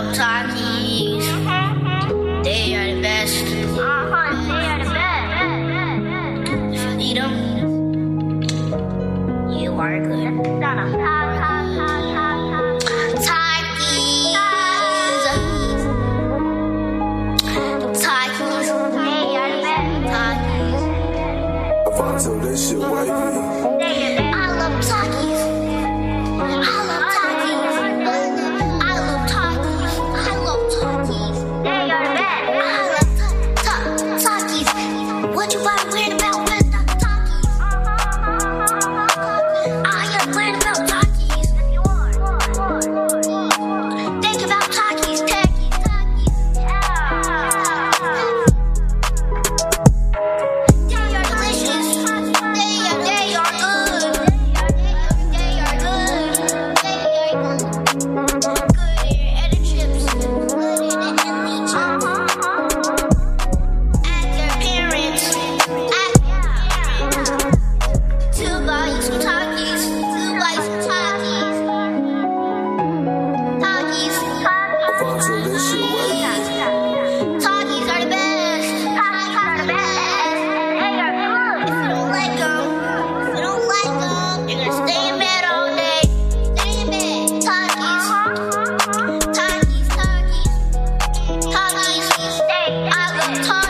Club Takis. They are the best. Uh-huh, they are the best. If you need them, you are good. Takis. Takis. They are the best. Takis. Avanzo, this shit wavy. Talk.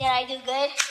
Did I do good?